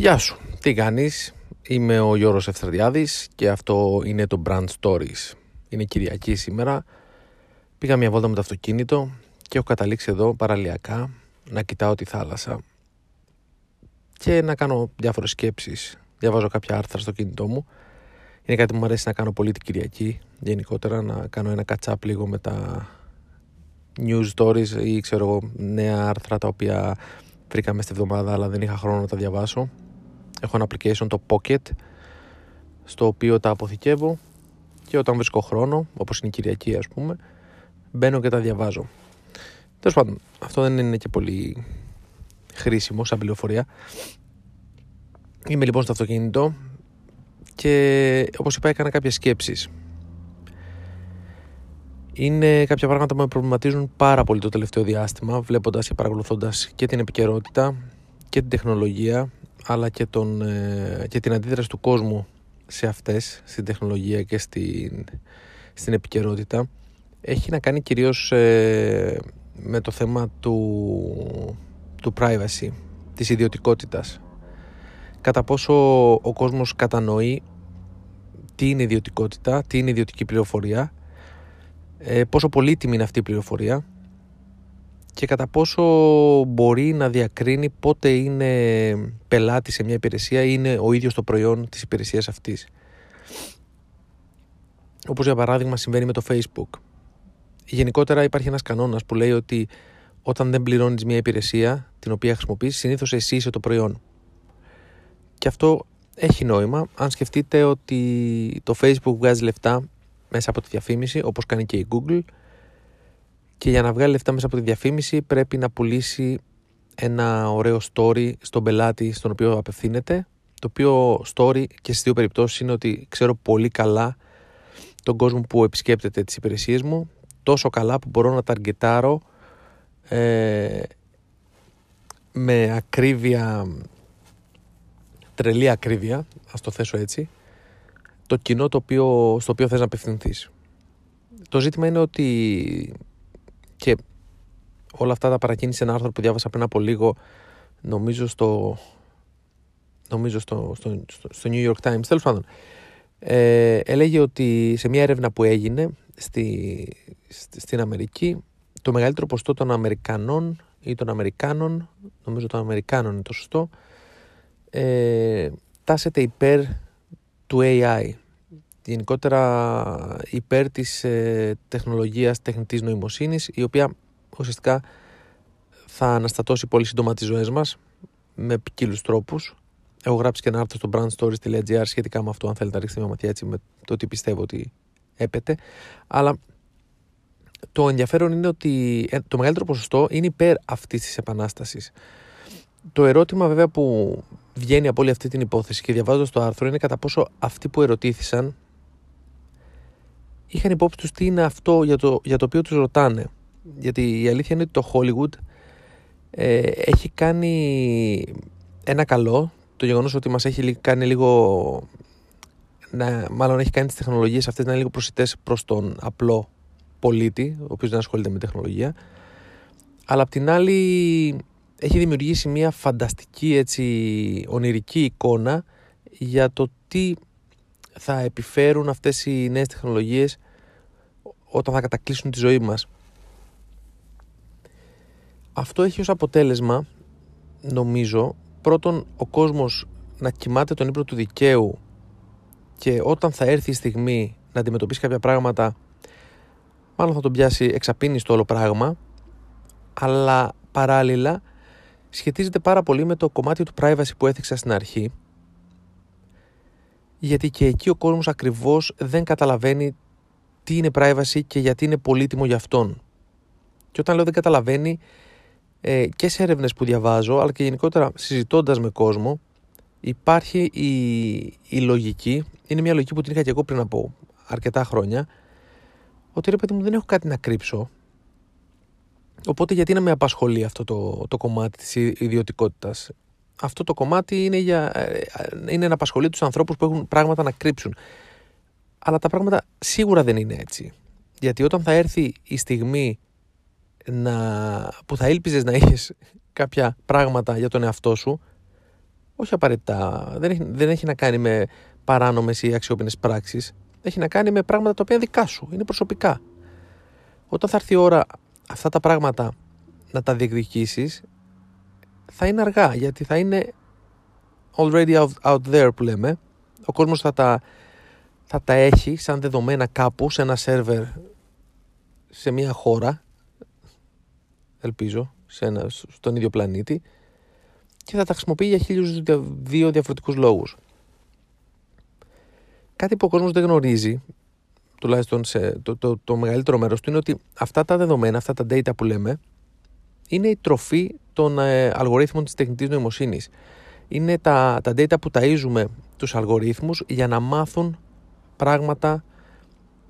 Γεια σου, τι κάνεις, είμαι ο Γιώργος Ευθερδιάδης και αυτό είναι το Brand Stories. Είναι Κυριακή σήμερα, πήγα μια βόλτα με το αυτοκίνητο και έχω καταλήξει εδώ παραλιακά να κοιτάω τη θάλασσα και να κάνω διάφορες σκέψεις. Διαβάζω κάποια άρθρα στο κινητό μου. Είναι κάτι που μου αρέσει να κάνω πολύ την Κυριακή, γενικότερα να κάνω ένα catch up λίγο με τα news stories ή ξέρω εγώ νέα άρθρα τα οποία βρήκαμε στη εβδομάδα αλλά δεν είχα χρόνο να τα διαβάσω έχω ένα application το Pocket στο οποίο τα αποθηκεύω και όταν βρίσκω χρόνο όπως είναι η Κυριακή ας πούμε μπαίνω και τα διαβάζω. Τέλος πάντων αυτό δεν είναι και πολύ χρήσιμο σαν πληροφορία. Είμαι λοιπόν στο αυτοκίνητο και όπως είπα έκανα κάποιες σκέψεις. Είναι κάποια πράγματα που με προβληματίζουν πάρα πολύ το τελευταίο διάστημα βλέποντας και παρακολουθώντας και την επικαιρότητα και την τεχνολογία αλλά και, τον, ε, και την αντίδραση του κόσμου σε αυτές, στην τεχνολογία και στην, στην επικαιρότητα έχει να κάνει κυρίως ε, με το θέμα του, του privacy, της ιδιωτικότητας. Κατά πόσο ο κόσμος κατανοεί τι είναι ιδιωτικότητα, τι είναι ιδιωτική πληροφορία, ε, πόσο πολύτιμη είναι αυτή η πληροφορία και κατά πόσο μπορεί να διακρίνει πότε είναι πελάτης σε μια υπηρεσία ή είναι ο ίδιος το προϊόν της υπηρεσίας αυτής. Όπως για παράδειγμα συμβαίνει με το Facebook. Γενικότερα υπάρχει ένας κανόνας που λέει ότι όταν δεν πληρώνεις μια υπηρεσία την οποία χρησιμοποιείς συνήθως εσύ είσαι το προϊόν. Και αυτό έχει νόημα αν σκεφτείτε ότι το Facebook βγάζει λεφτά μέσα από τη διαφήμιση όπως κάνει και η Google και για να βγάλει λεφτά μέσα από τη διαφήμιση πρέπει να πουλήσει ένα ωραίο story στον πελάτη στον οποίο απευθύνεται. Το οποίο story και στις δύο περιπτώσεις είναι ότι ξέρω πολύ καλά τον κόσμο που επισκέπτεται τις υπηρεσίες μου τόσο καλά που μπορώ να ταργκετάρω ε, με ακρίβεια τρελή ακρίβεια ας το θέσω έτσι το κοινό το οποίο, στο οποίο θες να απευθυνθείς. Το ζήτημα είναι ότι και όλα αυτά τα παρακίνησε ένα άρθρο που διάβασα πριν από λίγο νομίζω στο νομίζω στο, στο, στο, New York Times. Τέλος πάντων ε, έλεγε ότι σε μια έρευνα που έγινε στη, στην Αμερική το μεγαλύτερο ποστό των Αμερικανών ή των Αμερικάνων νομίζω των Αμερικάνων είναι το σωστό ε, τάσεται υπέρ του AI γενικότερα υπέρ της ε, τεχνολογίας τεχνητής νοημοσύνης η οποία ουσιαστικά θα αναστατώσει πολύ σύντομα τις ζωές μας με ποικίλους τρόπους. Έχω γράψει και ένα άρθρο στο brandstories.gr σχετικά με αυτό αν θέλετε να ρίξετε μια ματιά έτσι με το τι πιστεύω ότι έπεται. Αλλά το ενδιαφέρον είναι ότι ε, το μεγαλύτερο ποσοστό είναι υπέρ αυτής της επανάστασης. Το ερώτημα βέβαια που βγαίνει από όλη αυτή την υπόθεση και διαβάζοντας το άρθρο είναι κατά πόσο αυτοί που ερωτήθησαν είχαν υπόψη τους τι είναι αυτό για το, για το οποίο τους ρωτάνε. Γιατί η αλήθεια είναι ότι το Hollywood ε, έχει κάνει ένα καλό, το γεγονός ότι μας έχει κάνει λίγο, να, μάλλον έχει κάνει τις τεχνολογίες αυτές να είναι λίγο προσιτές προς τον απλό πολίτη, ο οποίος δεν ασχολείται με τεχνολογία, αλλά απ' την άλλη έχει δημιουργήσει μια φανταστική έτσι ονειρική εικόνα για το τι θα επιφέρουν αυτές οι νέες τεχνολογίες όταν θα κατακλείσουν τη ζωή μας. Αυτό έχει ως αποτέλεσμα, νομίζω, πρώτον ο κόσμος να κοιμάται τον ύπνο του δικαίου και όταν θα έρθει η στιγμή να αντιμετωπίσει κάποια πράγματα μάλλον θα τον πιάσει εξαπίνει στο όλο πράγμα αλλά παράλληλα σχετίζεται πάρα πολύ με το κομμάτι του privacy που έθιξα στην αρχή γιατί και εκεί ο κόσμος ακριβώς δεν καταλαβαίνει τι είναι privacy και γιατί είναι πολύτιμο για αυτόν. Και όταν λέω δεν καταλαβαίνει, ε, και σε έρευνες που διαβάζω, αλλά και γενικότερα συζητώντας με κόσμο, υπάρχει η, η λογική, είναι μια λογική που την είχα και εγώ πριν από αρκετά χρόνια, ότι ρε παιδί μου δεν έχω κάτι να κρύψω, οπότε γιατί να με απασχολεί αυτό το, το κομμάτι της ιδιωτικότητας; Αυτό το κομμάτι είναι, για, ε, είναι να απασχολεί τους ανθρώπους που έχουν πράγματα να κρύψουν. Αλλά τα πράγματα σίγουρα δεν είναι έτσι. Γιατί όταν θα έρθει η στιγμή να, που θα ήλπιζες να έχεις κάποια πράγματα για τον εαυτό σου, όχι απαραίτητα, δεν έχει, δεν έχει να κάνει με παράνομες ή αξιόπινες πράξεις, έχει να κάνει με πράγματα τα οποία δικά σου, είναι προσωπικά. Όταν θα έρθει η ώρα αυτά τα πράγματα να τα διεκδικήσεις, θα είναι αργά, γιατί θα είναι already out, out there που λέμε. Ο κόσμος θα τα, θα τα έχει σαν δεδομένα κάπου σε ένα σερβερ σε μια χώρα, ελπίζω, σε ένα, στον ίδιο πλανήτη και θα τα χρησιμοποιεί για χίλιους δύο διαφορετικούς λόγους. Κάτι που ο κόσμος δεν γνωρίζει, τουλάχιστον σε το, το, το μεγαλύτερο μέρος του, είναι ότι αυτά τα δεδομένα, αυτά τα data που λέμε, είναι η τροφή των ε, αλγορίθμων της τεχνητής νοημοσύνης. Είναι τα, τα data που ταΐζουμε τους αλγορίθμους για να μάθουν πράγματα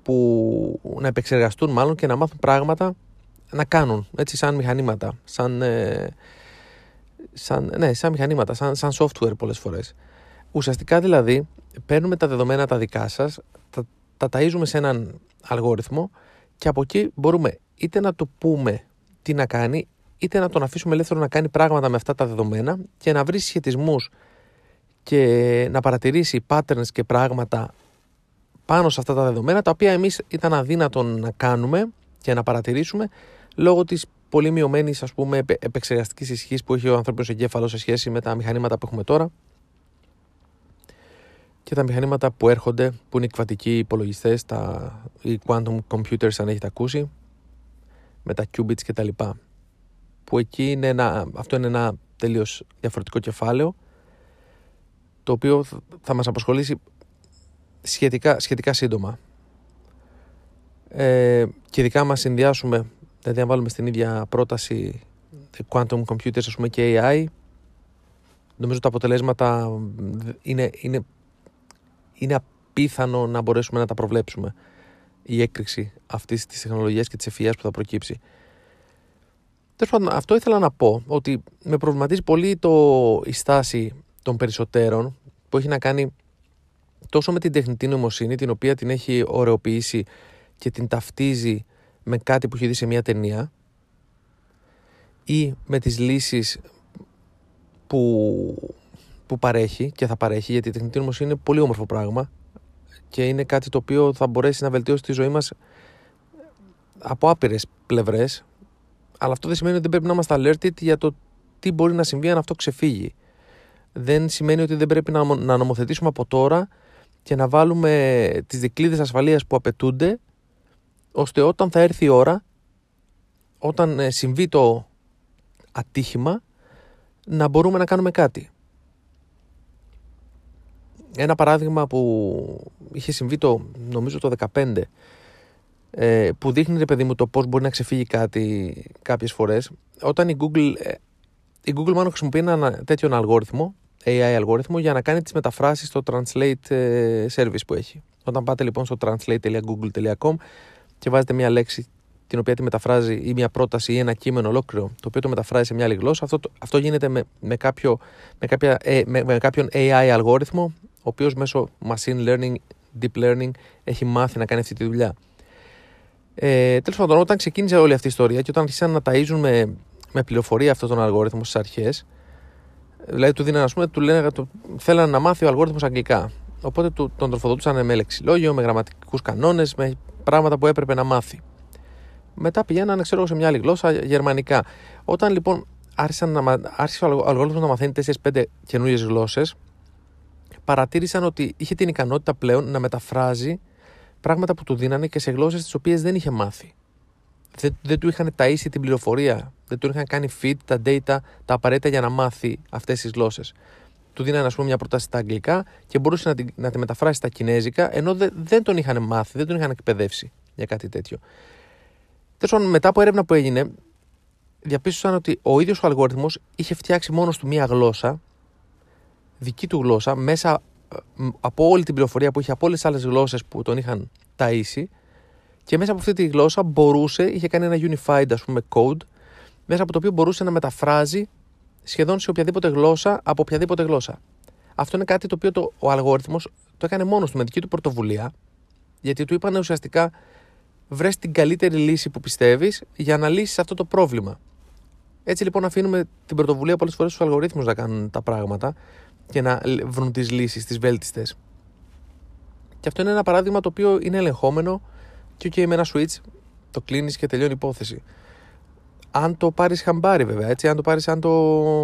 που να επεξεργαστούν μάλλον και να μάθουν πράγματα να κάνουν έτσι σαν μηχανήματα σαν, ε, σαν, ναι, σαν μηχανήματα, σαν, σαν software πολλές φορές ουσιαστικά δηλαδή παίρνουμε τα δεδομένα τα δικά σας τα, τα ταΐζουμε σε έναν αλγόριθμο και από εκεί μπορούμε είτε να του πούμε τι να κάνει είτε να τον αφήσουμε ελεύθερο να κάνει πράγματα με αυτά τα δεδομένα και να βρει σχετισμούς και να παρατηρήσει patterns και πράγματα πάνω σε αυτά τα δεδομένα τα οποία εμείς ήταν αδύνατο να κάνουμε και να παρατηρήσουμε λόγω της πολύ μειωμένης ας πούμε επεξεργαστικής ισχύς που έχει ο ανθρώπινος εγκέφαλος σε σχέση με τα μηχανήματα που έχουμε τώρα και τα μηχανήματα που έρχονται που είναι οι κβαντικοί υπολογιστές, τα, οι quantum computers αν έχετε ακούσει με τα qubits και τα λοιπά που εκεί είναι ένα, αυτό είναι ένα τελείως διαφορετικό κεφάλαιο το οποίο θα μας απασχολήσει σχετικά, σχετικά σύντομα. Ε, και ειδικά μας συνδυάσουμε, δηλαδή αν βάλουμε στην ίδια πρόταση quantum computers ας πούμε και AI, νομίζω τα αποτελέσματα είναι, είναι, είναι απίθανο να μπορέσουμε να τα προβλέψουμε η έκρηξη αυτής της τεχνολογίας και της ευφυΐας που θα προκύψει. Τέλος πάντων, αυτό ήθελα να πω ότι με προβληματίζει πολύ το, η στάση των περισσότερων που έχει να κάνει τόσο με την τεχνητή νοημοσύνη, την οποία την έχει ωρεοποιήσει και την ταυτίζει με κάτι που έχει δει σε μια ταινία ή με τις λύσεις που, που παρέχει και θα παρέχει, γιατί η τεχνητή νοημοσύνη είναι πολύ όμορφο πράγμα και είναι κάτι το οποίο θα μπορέσει να βελτιώσει τη ζωή μας από άπειρες πλευρές, αλλά αυτό δεν σημαίνει ότι δεν πρέπει να είμαστε alerted για το τι μπορεί να συμβεί αν αυτό ξεφύγει. Δεν σημαίνει ότι δεν πρέπει να νομοθετήσουμε από τώρα και να βάλουμε τις δικλείδες ασφαλείας που απαιτούνται ώστε όταν θα έρθει η ώρα όταν ε, συμβεί το ατύχημα να μπορούμε να κάνουμε κάτι. Ένα παράδειγμα που είχε συμβεί το νομίζω το 2015 ε, που δείχνει ρε παιδί μου το πώς μπορεί να ξεφύγει κάτι κάποιες φορές όταν η Google ε, η Google μάλλον χρησιμοποιεί ένα τέτοιο αλγόριθμο AI αλγόριθμο για να κάνει τις μεταφράσεις στο translate ε, service που έχει. Όταν πάτε λοιπόν στο translate.google.com και βάζετε μια λέξη την οποία τη μεταφράζει ή μια πρόταση ή ένα κείμενο ολόκληρο το οποίο το μεταφράζει σε μια άλλη γλώσσα, αυτό, αυτό γίνεται με, με, κάποιο, με, κάποια, ε, με, με κάποιον AI αλγόριθμο ο οποίος μέσω machine learning, deep learning έχει μάθει να κάνει αυτή τη δουλειά. Ε, Τέλος πάντων, όταν ξεκίνησε όλη αυτή η ιστορία και όταν άρχισαν να ταΐζουν με, με πληροφορία αυτόν τον αλγόριθμο στις αρχές, Δηλαδή του δίνανε, ας πούμε, του λένε, το, θέλανε να μάθει ο αλγόριθμος αγγλικά. Οπότε του, τον τροφοδοτούσαν με λεξιλόγιο, με γραμματικούς κανόνες, με πράγματα που έπρεπε να μάθει. Μετά πηγαίνανε, ξέρω σε μια άλλη γλώσσα, γερμανικά. Όταν λοιπόν άρχισαν να, άρχισε ο αλγόριθμος να μαθαίνει 4-5 καινούριες γλώσσες, παρατήρησαν ότι είχε την ικανότητα πλέον να μεταφράζει πράγματα που του δίνανε και σε γλώσσες τις οποίες δεν είχε μάθει δεν, δεν του είχαν ταΐσει την πληροφορία, δεν του είχαν κάνει feed τα data, τα απαραίτητα για να μάθει αυτές τις γλώσσες. Του δίνανε, ας πούμε, μια πρόταση στα αγγλικά και μπορούσε να τη, να τη μεταφράσει στα κινέζικα, ενώ δεν, δεν τον είχαν μάθει, δεν τον είχαν εκπαιδεύσει για κάτι τέτοιο. Τέλος πάντων, μετά από έρευνα που έγινε, διαπίστωσαν ότι ο ίδιος ο αλγόριθμος είχε φτιάξει μόνος του μία γλώσσα, δική του γλώσσα, μέσα ε, από όλη την πληροφορία που είχε από όλες τις άλλες γλώσσες που τον είχαν ταΐσει και μέσα από αυτή τη γλώσσα μπορούσε, είχε κάνει ένα unified ας πούμε code, μέσα από το οποίο μπορούσε να μεταφράζει σχεδόν σε οποιαδήποτε γλώσσα από οποιαδήποτε γλώσσα. Αυτό είναι κάτι το οποίο το, ο αλγόριθμος το έκανε μόνος του με δική του πρωτοβουλία, γιατί του είπαν ουσιαστικά βρες την καλύτερη λύση που πιστεύεις για να λύσεις αυτό το πρόβλημα. Έτσι λοιπόν αφήνουμε την πρωτοβουλία πολλές φορές στους αλγορίθμους να κάνουν τα πράγματα και να βρουν τις λύσεις, τις βέλτιστες. Και αυτό είναι ένα παράδειγμα το οποίο είναι ελεγχόμενο και okay, με ένα switch το κλείνεις και τελειώνει η υπόθεση. Αν το πάρεις χαμπάρι βέβαια, έτσι, αν το πάρεις, αν το,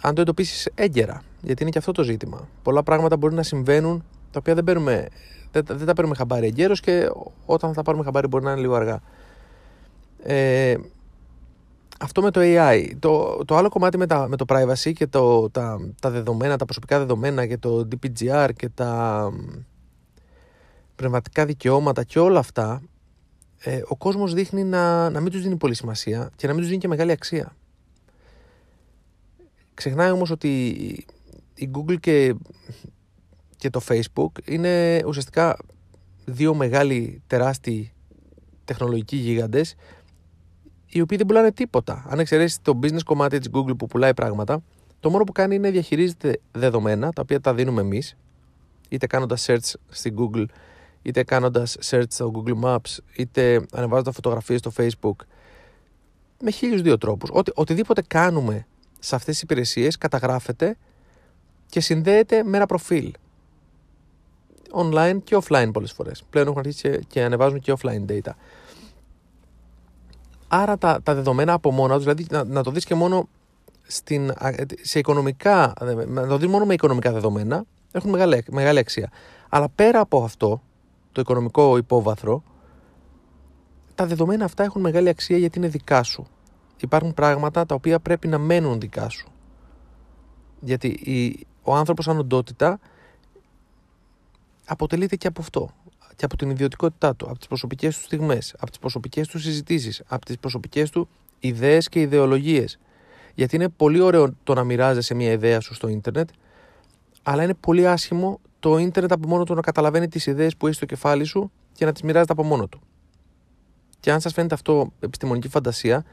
αν το εντοπίσεις έγκαιρα, γιατί είναι και αυτό το ζήτημα. Πολλά πράγματα μπορεί να συμβαίνουν τα οποία δεν, παίρνουμε, δεν, δεν τα παίρνουμε χαμπάρι εγκαίρως και όταν θα τα πάρουμε χαμπάρι μπορεί να είναι λίγο αργά. Ε, αυτό με το AI. Το, το άλλο κομμάτι με, τα, με το privacy και το, τα, τα δεδομένα, τα προσωπικά δεδομένα και το DPGR και τα πνευματικά δικαιώματα και όλα αυτά, ε, ο κόσμος δείχνει να, να μην τους δίνει πολύ σημασία και να μην τους δίνει και μεγάλη αξία. Ξεχνάει όμως ότι η Google και, και το Facebook είναι ουσιαστικά δύο μεγάλοι τεράστιοι τεχνολογικοί γίγαντες οι οποίοι δεν πουλάνε τίποτα. Αν εξαιρέσεις το business κομμάτι της Google που πουλάει πράγματα, το μόνο που κάνει είναι διαχειρίζεται δεδομένα τα οποία τα δίνουμε εμείς, είτε κάνοντας search στην Google, είτε κάνοντας search στο Google Maps, είτε ανεβάζοντας φωτογραφίες στο Facebook. Με χίλιους δύο τρόπους. Οτι, οτιδήποτε κάνουμε σε αυτές τις υπηρεσίες καταγράφεται και συνδέεται με ένα προφίλ. Online και offline πολλές φορές. Πλέον έχουν αρχίσει και ανεβάζουν και offline data. Άρα τα, τα δεδομένα από μόνα τους, δηλαδή να, να το δεις και μόνο στην, σε οικονομικά, να το δεις μόνο με οικονομικά δεδομένα, έχουν μεγάλη, μεγάλη αξία. Αλλά πέρα από αυτό, το οικονομικό υπόβαθρο, τα δεδομένα αυτά έχουν μεγάλη αξία γιατί είναι δικά σου. Υπάρχουν πράγματα τα οποία πρέπει να μένουν δικά σου. Γιατί η, ο άνθρωπος σαν οντότητα αποτελείται και από αυτό και από την ιδιωτικότητά του, από τις προσωπικές του στιγμές, από τις προσωπικές του συζητήσεις, από τις προσωπικές του ιδέες και ιδεολογίες. Γιατί είναι πολύ ωραίο το να μοιράζεσαι μια ιδέα σου στο ίντερνετ, αλλά είναι πολύ άσχημο το ίντερνετ από μόνο του να καταλαβαίνει τις ιδέες που έχει στο κεφάλι σου και να τις μοιράζεται από μόνο του. Και αν σας φαίνεται αυτό επιστημονική φαντασία,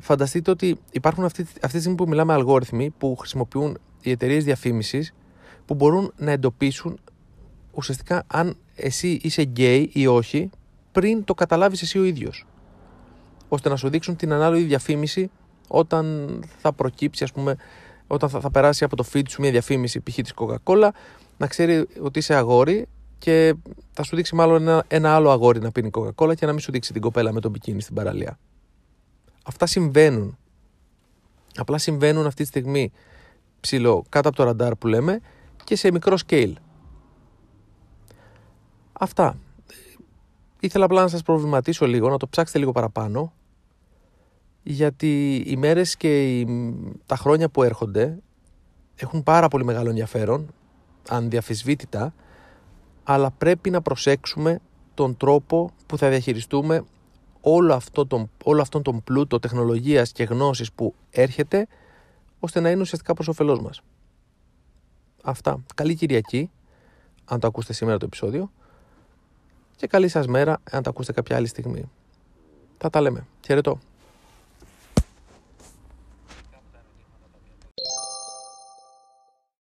φανταστείτε ότι υπάρχουν αυτή, αυτή τη στιγμή που μιλάμε αλγόριθμοι που χρησιμοποιούν οι εταιρείες διαφήμισης που μπορούν να εντοπίσουν ουσιαστικά αν εσύ είσαι γκέι ή όχι πριν το καταλάβεις εσύ ο ίδιος ώστε να σου δείξουν την ανάλογη διαφήμιση όταν θα προκύψει ας πούμε όταν θα, θα περάσει από το feed σου μια διαφήμιση π.χ. της Coca-Cola να ξέρει ότι είσαι αγόρι και θα σου δείξει μάλλον ένα, ένα άλλο αγόρι να πίνει Coca-Cola και να μην σου δείξει την κοπέλα με τον μπικίνι στην παραλία. Αυτά συμβαίνουν. Απλά συμβαίνουν αυτή τη στιγμή ψηλό κάτω από το ραντάρ που λέμε και σε μικρό scale. Αυτά. Ήθελα απλά να σας προβληματίσω λίγο, να το ψάξετε λίγο παραπάνω, γιατί οι μέρες και οι, τα χρόνια που έρχονται έχουν πάρα πολύ μεγάλο ενδιαφέρον, ανδιαφυσβήτητα, αλλά πρέπει να προσέξουμε τον τρόπο που θα διαχειριστούμε όλο, αυτό τον, όλο αυτόν τον πλούτο τεχνολογίας και γνώσης που έρχεται, ώστε να είναι ουσιαστικά προς όφελός μας. Αυτά. Καλή Κυριακή, αν το ακούσετε σήμερα το επεισόδιο και καλή σας μέρα αν τα ακούσετε κάποια άλλη στιγμή. Θα τα λέμε. Χαιρετώ.